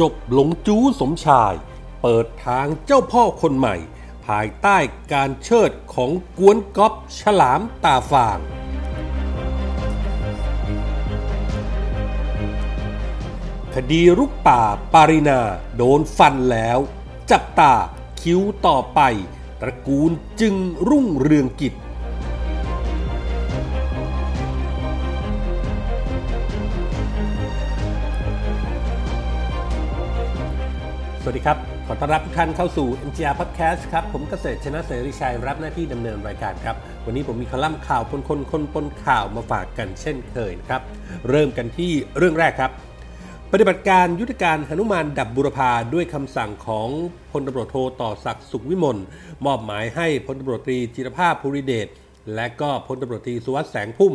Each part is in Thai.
จบหลงจู้สมชาย เปิดทางเจ้าพ่อคนใหม่ ภายใต้การเชิดของกวนก๊อฟฉลามตาฟาง คดีรุกป่าปารินาโดนฟันแล้ว จับตาคิ้วต่อไป ตระกูลจึงรุ่งเรืองกิจ วัสดีครับ ขอต้อนรับทุกท่านเข้าสู่ MGR Podcast ครับ ผมเกษตรชนะเสรีชัยรับหน้าที่ดำเนินรายการครับ วันนี้ผมมีคอลัมน์ข่าวคนคนคนปนข่าวมาฝากกันเช่นเคยนะครับ เริ่มกันที่เรื่องแรกครับ ปฏิบัติการยุทธการหนุมานดับบุรพาด้วยคำสั่งของพลตำรวจโทต่อศักดิ์สุขวิมลมอบหมายให้พลตำรวจตรีจิรภาพภูริเดช และก็พลตำรวจตรีสุวัสด์แสงพุ่ม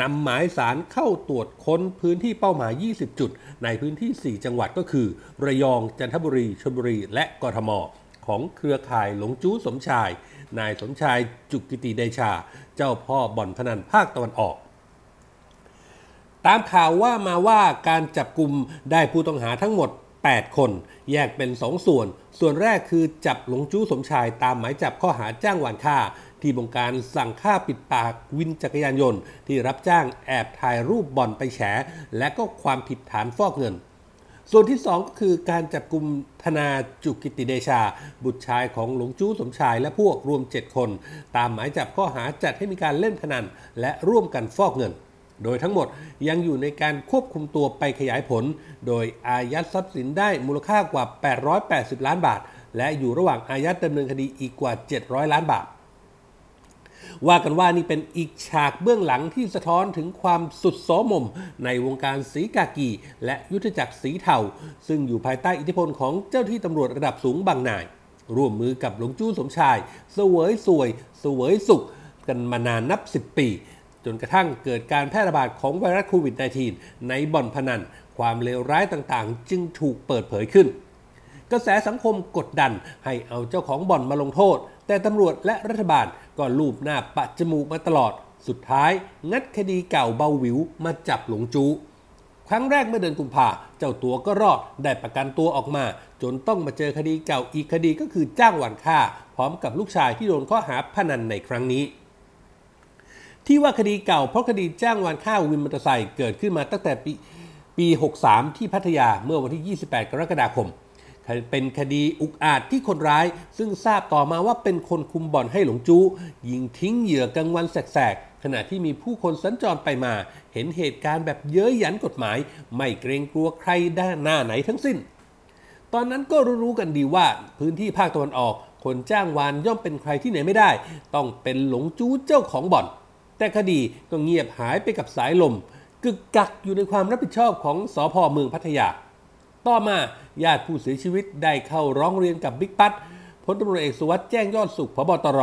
นำหมายสารเข้าตรวจค้นพื้นที่เป้าหมาย 20 จุด ในพื้นที่ 4 จังหวัดก็คือ ระยอง จันทบุรี ชลบุรี และกทม ของเครือข่ายหลงจู้สมชาย นายสมชายจุกิติเดชา เจ้าพ่อบ่อนพนันภาคตะวันออกตามข่าวว่ามาว่าการจับกลุ่มได้ผู้ต้องหาทั้งหมด 8 คน แยกเป็น 2 ส่วน ส่วนแรกคือจับหลงจู้สมชายตามหมายจับข้อหาจ้างหวานฆ่า ที่บงการสั่งฆ่าปิดปากวินจักรยานยนต์ ที่รับจ้างแอบถ่ายรูปบ่อนไปแฉ และก็ความผิดฐานฟอกเงินส่วนที่ 2 ก็คือการจับกลุ่มธนาจุกิติเดชา บุตรชายของหลวงจู้สมชายและพวกรวม 7 คน ตามหมายจับข้อหาจัดให้มีการเล่นพนัน และร่วมกันฟอกเงิน โดยทั้งหมดยังอยู่ในการควบคุมตัวไปขยายผล โดยอายัดทรัพย์สินได้มูลค่ากว่า 880 ล้านบาท และอยู่ระหว่างอายัดดำเนินคดีอีกกว่า 700 ล้านบาท ว่ากันว่านี่เป็นอีกฉากเบื้องหลังที่สะท้อนถึงความสุดโสมม ในวงการสีกากี และยุทธจักรสีเทาซึ่งอยู่ภายใต้อิทธิพลของเจ้าที่ตำรวจระดับสูงบางนาย ร่วมมือกับหลวงจู้สมชาย เสวยสวย เสวยสุข กันมานานนับ 10 ปี จนกระทั่งเกิดการแพร่ระบาดของไวรัสโควิด -19 ในบ่อนพนัน ความเลวร้ายต่างๆ จึงถูกเปิดเผยขึ้นกระแสสังคมกดดันให้เอาเจ้าของบ่อนมาลงโทษ แต่ตำรวจและรัฐบาล ก็ลูบหน้าปะจมูกมาตลอด สุดท้ายงัดคดีเก่าเบาหวิวมาจับหลงจูครั้งแรกเมื่อเดือนกุมภาเจ้าตัวก็รอดได้ประกันตัวออกมา จนต้องมาเจอคดีเก่าอีกคดีก็คือจ้างหวานฆ่า พร้อมกับลูกชายที่โดนข้อหาพนันในครั้งนี้ ที่ว่าคดีเก่าเพราะคดีจ้างวานฆ่าวินมอเตอร์ไซค์เกิดขึ้นมาตั้งแต่ปีปี 63 ที่พัทยาเมื่อวันที่ 28 กรกฎาคม เป็นคดีอุกอาจที่คนร้าย ซึ่งทราบต่อมาว่าเป็นคนคุมบ่อนให้หลงจู้ยิงทิ้งเหยื่อกลางวันแสกๆขณะที่มีผู้คนสัญจรไปมา เห็นเหตุการณ์แบบเย้ยหยันกฎหมาย ไม่เกรงกลัวใครด้านหน้าไหนทั้งสิ้น ตอนนั้นก็รู้ๆกันดีว่า พื้นที่ภาคตะวันออก คนจ้างวานย่อมเป็นใครที่ไหนไม่ได้ ต้องเป็นหลงจู้เจ้าของบ่อน แต่คดีก็เงียบหายไปกับสายลม กึกกักอยู่ในความรับผิดชอบของสอพอเมืองพัทยา ต่อมาญาติผู้เสียชีวิตได้เข้าร้องเรียนกับบิ๊กปั๊ดพลตำรวจเอกสุวัสด์แจ้งยอดสุขพบตร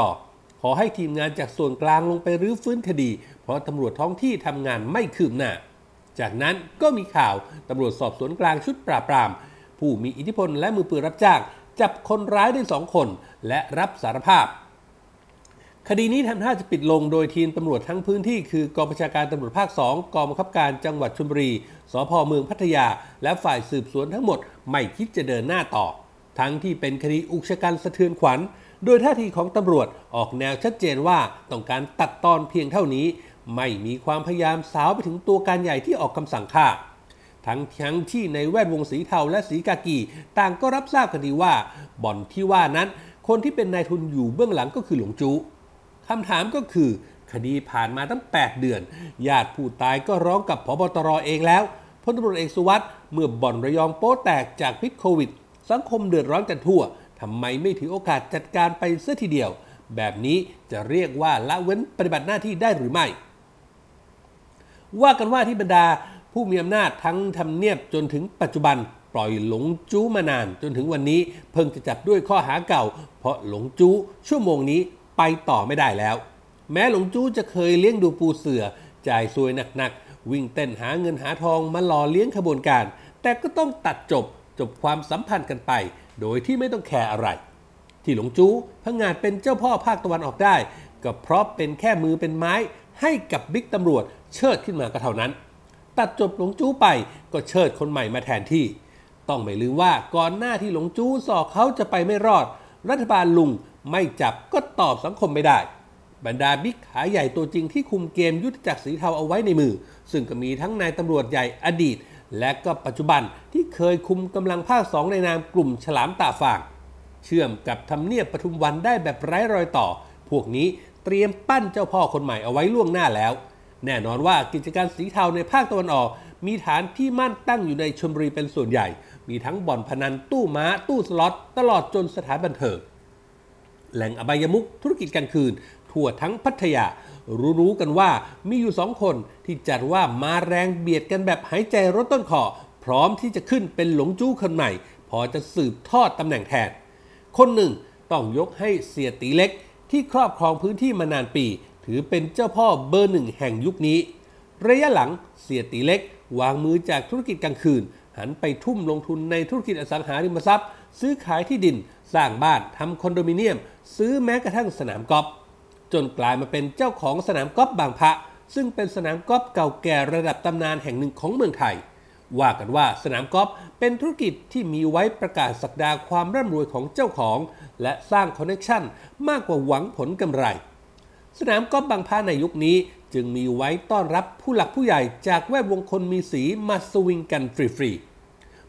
ขอให้ทีมงานจากส่วนกลางลงไปรื้อฟื้นคดี เพราะตำรวจท้องที่ทำงานไม่คืบหน้า จากนั้นก็มีข่าวตำรวจสอบสวนกลางชุดปราบปราม ผู้มีอิทธิพลและมือปืนรับจ้างจับคนร้ายได้สองคน และรับสารภาพ คดีนี้ทำท่าจะปิดลงโดยทีมตำรวจทั้งพื้นที่คือกองบัญชาการตำรวจภาค 2 กองบังคับการจังหวัดชลบุรี สพเมืองพัทยา และฝ่ายสืบสวนทั้งหมดไม่คิดจะเดินหน้าต่อ ทั้งที่เป็นคดีอุกชะกันสะเทือนขวัญ โดยท่าทีของตำรวจออกแนวชัดเจนว่าต้องการตัดตอนเพียงเท่านี้ ไม่มีความพยายามสาวไปถึงตัวการใหญ่ที่ออกคำสั่งฆ่า ทั้งทั้งที่ในแวดวงสีเทาและสีกากีต่างก็รับทราบกันดีว่า บ่อนที่ว่านั้น คนที่เป็นนายทุนอยู่เบื้องหลังก็คือหลวงจู คำถามก็คือ คดีผ่านมาตั้ง 8 เดือน ญาติผู้ตายก็ร้องกับพบตรเองแล้วพลตำรวจเอกสุวัสด์เมื่อบ่อนระยองโป๊แตกจากพิษโควิด สังคมเดือดร้อนกันทั่วทำไมไม่ถือโอกาสจัดการไปเสียทีเดียว แบบนี้จะเรียกว่าละเว้นปฏิบัติหน้าที่ได้หรือไม่ ว่ากันว่าที่บรรดาผู้มีอำนาจทั้งทำเนียบจนถึงปัจจุบันปล่อยหลงจู้มานานจนถึงวันนี้เพิ่งจะจับด้วยข้อหาเก่า เพราะหลงจู้ชั่วโมงนี้ ไปต่อไม่ได้แล้ว แม้หลงจู้จะเคยเลี้ยงดูปูเสือ จ่ายซวยหนักๆ วิ่งเต้นหาเงินหาทองมาหล่อเลี้ยงขบวนการ แต่ก็ต้องตัดจบจบความสัมพันธ์กันไป โดยที่ไม่ต้องแคร์อะไร ที่หลงจู้พังงาดเป็นเจ้าพ่อภาคตะวันออกได้ ก็เพราะเป็นแค่มือเป็นไม้ ให้กับบิ๊กตำรวจเชิดขึ้นมาก็เท่านั้น ตัดจบหลงจู้ไปก็เชิดคนใหม่มาแทนที่ ต้องไม่ลืมว่าก่อนหน้าที่หลงจู้สอกเขาจะไปไม่รอด รัฐบาลลุง ไม่จับก็ตอบสังคมไม่ได้ บรรดาบิ๊กขาใหญ่ตัวจริงที่คุมเกมยุทธจักรสีเทาเอาไว้ในมือ ซึ่งก็มีทั้งนายตำรวจใหญ่อดีต และก็ปัจจุบันที่เคยคุมกำลังภาคสองในนามกลุ่มฉลามตาฝางเชื่อมกับทำเนียบปทุมวันได้แบบไร้รอยต่อ พวกนี้เตรียมปั้นเจ้าพ่อคนใหม่เอาไว้ล่วงหน้าแล้ว แน่นอนว่ากิจการสีเทาในภาคตะวันออก มีฐานที่มั่นตั้งอยู่ในชลบุรีเป็นส่วนใหญ่ มีทั้งบ่อนพนันตู้ม้า ตู้สล็อต ตลอดจนสถานบันเทิง แหล่งอบายมุกธุรกิจกลางคืน ทั่วทั้งพัทยา รู้ๆกันว่ามีอยู่สองคนที่จัดว่ามาแรงเบียดกันแบบหายใจรถต้นคอพร้อมที่จะขึ้นเป็นหลงจู้คนใหม่ พอจะสืบทอดตำแหน่งแทน คนหนึ่งต้องยกให้เสียตีเล็กที่ครอบครองพื้นที่มานานปี ถือเป็นเจ้าพ่อเบอร์หนึ่งแห่งยุคนี้ ระยะหลังเสียตีเล็กวางมือจากธุรกิจกลางคืน หันไปทุ่มลงทุนในธุรกิจอสังหาริมทรัพย์ ซื้อขายที่ดิน สร้างบ้านทำคอนโดมิเนียม ซื้อแม้กระทั่งสนามกอล์ฟจนกลายมาเป็นเจ้าของสนามกอล์ฟบางพระ ซึ่งเป็นสนามกอล์ฟเก่าแก่ระดับตำนานแห่งหนึ่งของเมืองไทย ว่ากันว่าสนามกอล์ฟเป็นธุรกิจที่มีไว้ประกาศศักดาความร่ำรวยของเจ้าของ และสร้าง connection มากกว่าหวังผลกำไร สนามกอล์ฟบางพระในยุคนี้จึงมีไว้ต้อนรับผู้หลักผู้ใหญ่จากแวดวงคนมีสีมาสวิงกันฟรีๆ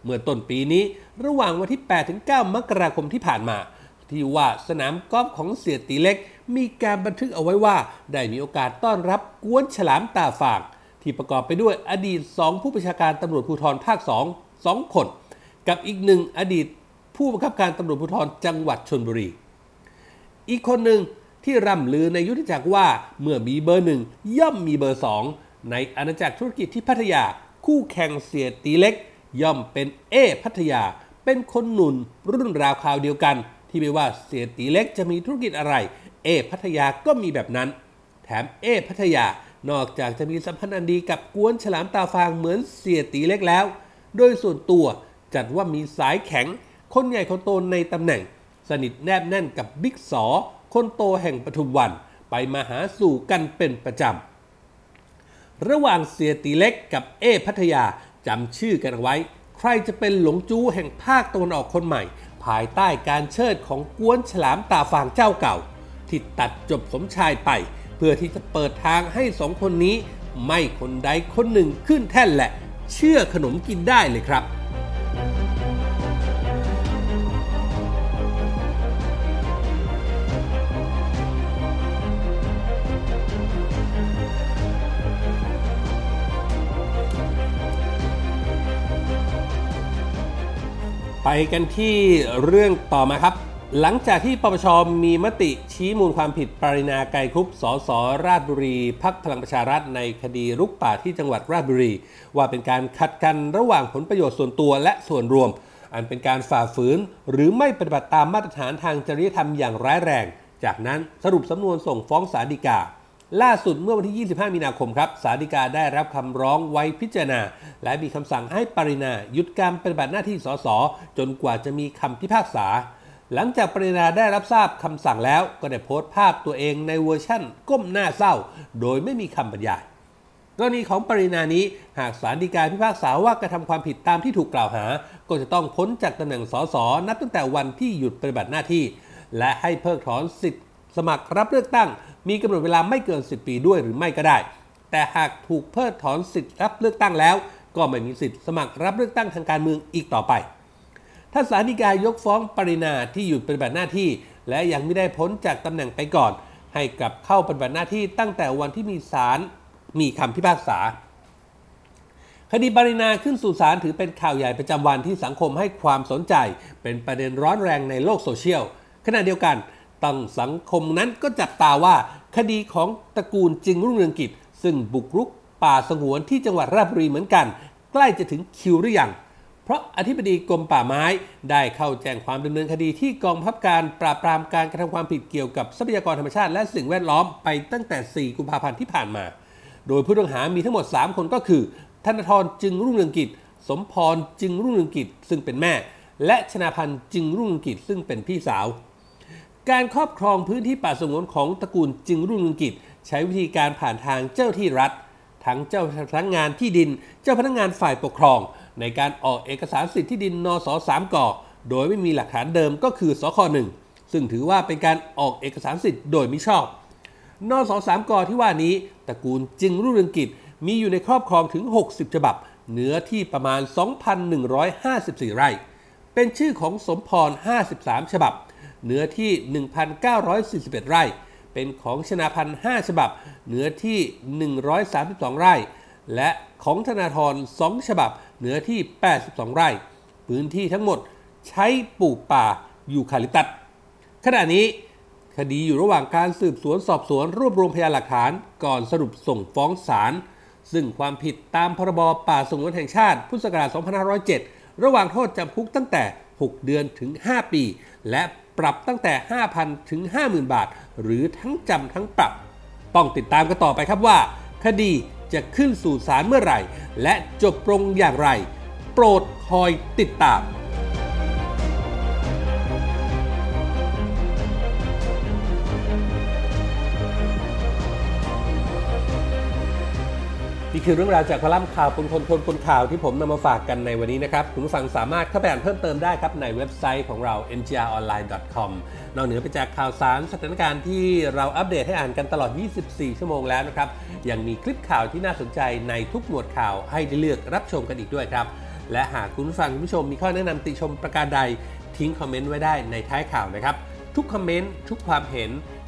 เมื่อต้นปีนี้ระหว่างวันที่ 8-9 มกราคมที่ผ่านมา ที่ว่าสนามกอล์ฟของเสี่ยตี๋เล็ก มีการบันทึกเอาไว้ว่า ได้มีโอกาสต้อนรับก๊วนฉลามตาฝาก ที่ประกอบไปด้วยอดีต 2 ผู้บัญชาการตำรวจภูธรภาค 2 2 คน กับอีกหนึ่งอดีต ผู้บังคับการตำรวจภูธรจังหวัดชนบุรี อีกคนหนึ่งที่ร่ำลือในยุทธจักรว่าเมื่อมีเบอร์หนึ่งย่อมมีเบอร์สองในอาณาจักรธุรกิจที่พัทยาคู่แข่งเสียตีเล็ก ย่อมเป็นเอพัทยา เป็นคนหนุนรุ่นราวคราวเดียวกัน ที่ไม่ว่าเสียตีเล็กจะมีธุรกิจอะไร เอพัทยาก็มีแบบนั้น แถมเอพัทยานอกจากจะมีสัมพันธ์อันดีกับกวนฉลามตาฟางเหมือนเสียตีเล็กแล้ว โดยส่วนตัวจัดว่ามีสายแข็ง คนใหญ่คนโตในตำแหน่ง สนิทแนบแน่นกับบิ๊กสอ คนโตแห่งปทุมวัน ไปมาหาสู่กันเป็นประจำ ระหว่างเสียตีเล็กกับเอพัทยา จำชื่อกันเอาไว้ ใครจะเป็นหลงจู้แห่งภาคตะวันออกคนใหม่ ภายใต้การเชิดของกวนฉลามตาฟางเจ้าเก่า ที่ตัดจบผมชายไป เพื่อที่จะเปิดทางให้สองคนนี้ ไม่คนใดคนหนึ่งขึ้นแท่นแหละ เชื่อขนมกินได้เลยครับ ไปกันที่เรื่องต่อมาครับ หลังจากที่ปปชมีมติชี้มูลความผิดปรินาไกรคุปสสราชบุรี พักพลังประชารัฐในคดีรุกป่าที่จังหวัดราชบุรี ว่าเป็นการขัดกันระหว่างผลประโยชน์ส่วนตัวและส่วนรวม อันเป็นการฝ่าฝืน หรือไม่ปฏิบัติตามมาตรฐานทางจริยธรรมอย่างร้ายแรง จากนั้นสรุปสำนวนส่งฟ้องศาลฎีกา ล่าสุดเมื่อวันที่ 25 มีนาคมครับศาลฎีกาได้รับคำร้องไว้พิจารณา และมีคำสั่งให้ปรินาหยุดการปฏิบัติหน้าที่สสจนกว่าจะมีคำพิพากษา หลังจากปรินาได้รับทราบคำสั่งแล้วก็ได้โพสต์ภาพตัวเองในเวอร์ชั่นก้มหน้าเศร้า โดยไม่มีคำบรรยายกรณีของปรินานี้หากศาลฎีกาพิพากษาว่ากระทำความผิดตามที่ถูกกล่าวหา ก็จะต้องพ้นจากตำแหน่งสสนับตั้งแต่วันที่หยุดปฏิบัติหน้าที่ และให้เพิกถอนสิทธิ์ สมัครรับเลือกตั้ง มีกำหนดเวลาไม่เกิน 10 ปีด้วยหรือไม่ก็ได้ แต่หากถูกเพิกถอนสิทธิ์รับเลือกตั้งแล้ว ก็ไม่มีสิทธิ์สมัครรับเลือกตั้งทางการเมืองอีกต่อไป ถ้าศาลฎีกายกฟ้องปรินาที่หยุดปฏิบัติหน้าที่ และยังไม่ได้พ้นจากตำแหน่งไปก่อน ให้กลับเข้าปฏิบัติหน้าที่ตั้งแต่วันที่มีศาลมีคำพิพากษาคดีปรินาขึ้นสู่ศาลถือเป็นข่าวใหญ่ประจำวันที่สังคมให้ความสนใจ เป็นประเด็นร้อนแรงในโลกโซเชียลขณะเดียวกัน ตั้งสังคมนั้นก็จับตาว่าคดีของตระกูลจึงรุ่งเรืองกิจ ซึ่งบุกรุกป่าสงวนที่จังหวัดราชบุรีเหมือนกัน ใกล้จะถึงคิวหรือยังเพราะอธิบดีกรมป่าไม้ได้เข้าแจ้งความดำเนินคดีที่กองบังคับการปราบปรามการกระทำความผิดเกี่ยวกับทรัพยากรธรรมชาติและสิ่งแวดล้อมไปตั้งแต่ 4 กุมภาพันธ์ที่ผ่านมา โดยผู้ต้องหามีทั้งหมด 3 คนก็คือ ธนทรจึงรุ่งเรืองกิจ สมพรจึงรุ่งเรืองกิจซึ่งเป็นแม่ และชนาพันธ์จึงรุ่งเรืองกิจซึ่งเป็นพี่สาว การครอบครองพื้นที่ป่าสงวนของตระกูลจึงรุ่งเรืองกิจ ใช้วิธีการผ่านทางเจ้าที่รัฐ ทั้งเจ้าพนักงานที่ดิน เจ้าพนักงานฝ่ายปกครอง ในการออกเอกสารสิทธิที่ดินนสสามก่อโดยไม่มีหลักฐานเดิมก็คือสคหนึ่งซึ่งถือว่าเป็นการออกเอกสารสิทธิ์โดยมิชอบ นสสามกอที่ว่านี้ตระกูลจึงรุ่งเรืองกิจมีอยู่ในครอบครองถึง 60 ฉบับ เนื้อที่ประมาณ 2,154 ไร่ เป็นชื่อของสมพร 53 ฉบับ เนื้อที่ 1,941 ไร่ เป็นของชนาพันธ์5ฉบับ เนื้อที่ 132 ไร่ และของธนาธร2ฉบับ เนื้อที่ 82 ไร่ พื้นที่ทั้งหมดใช้ปลูกป่ายูคาลิปตัสขณะนี้คดีอยู่ระหว่างการสืบสวนสอบสวนรวบรวมพยานหลักฐานก่อนสรุปส่งฟ้องศาลซึ่งความผิดตามพรบป่าสงวนแห่งชาติพุทธศักราช2507 ระหว่างโทษจำคุกตั้งแต่ 6 เดือนถึง 5 ปี และ ปรับตั้งแต่ 5,000 ถึง 50,000 บาท หรือทั้งจำทั้งปรับ ต้องติดตามกันต่อไปครับว่า คดีจะขึ้นสู่ศาลเมื่อไหร่ และจบลงอย่างไร โปรดคอยติดตาม นี่คือเรื่องราวจากคอลัมน์ข่าวคนคนคนคนข่าวที่ผมนำมาฝากกันในวันนี้นะครับคุณผู้ฟังสามารถเข้าไปอ่านเพิ่มเติมได้ครับในเว็บไซต์ของเรา ngronline.com นอกเหนือไปจากข่าวสารสถานการณ์ที่เราอัปเดตให้อ่านกันตลอด 24 ชั่วโมงแล้วนะครับ ยังมีคลิปข่าวที่น่าสนใจในทุกหมวดข่าวให้ได้เลือกรับชมกันอีกด้วยครับ และหากคุณผู้ฟังคุณผู้ชมมีข้อแนะนำติชมประการใดทิ้งคอมเมนต์ไว้ได้ในท้ายข่าวนะครับ ทุกคอมเมนต์ทุกความเห็น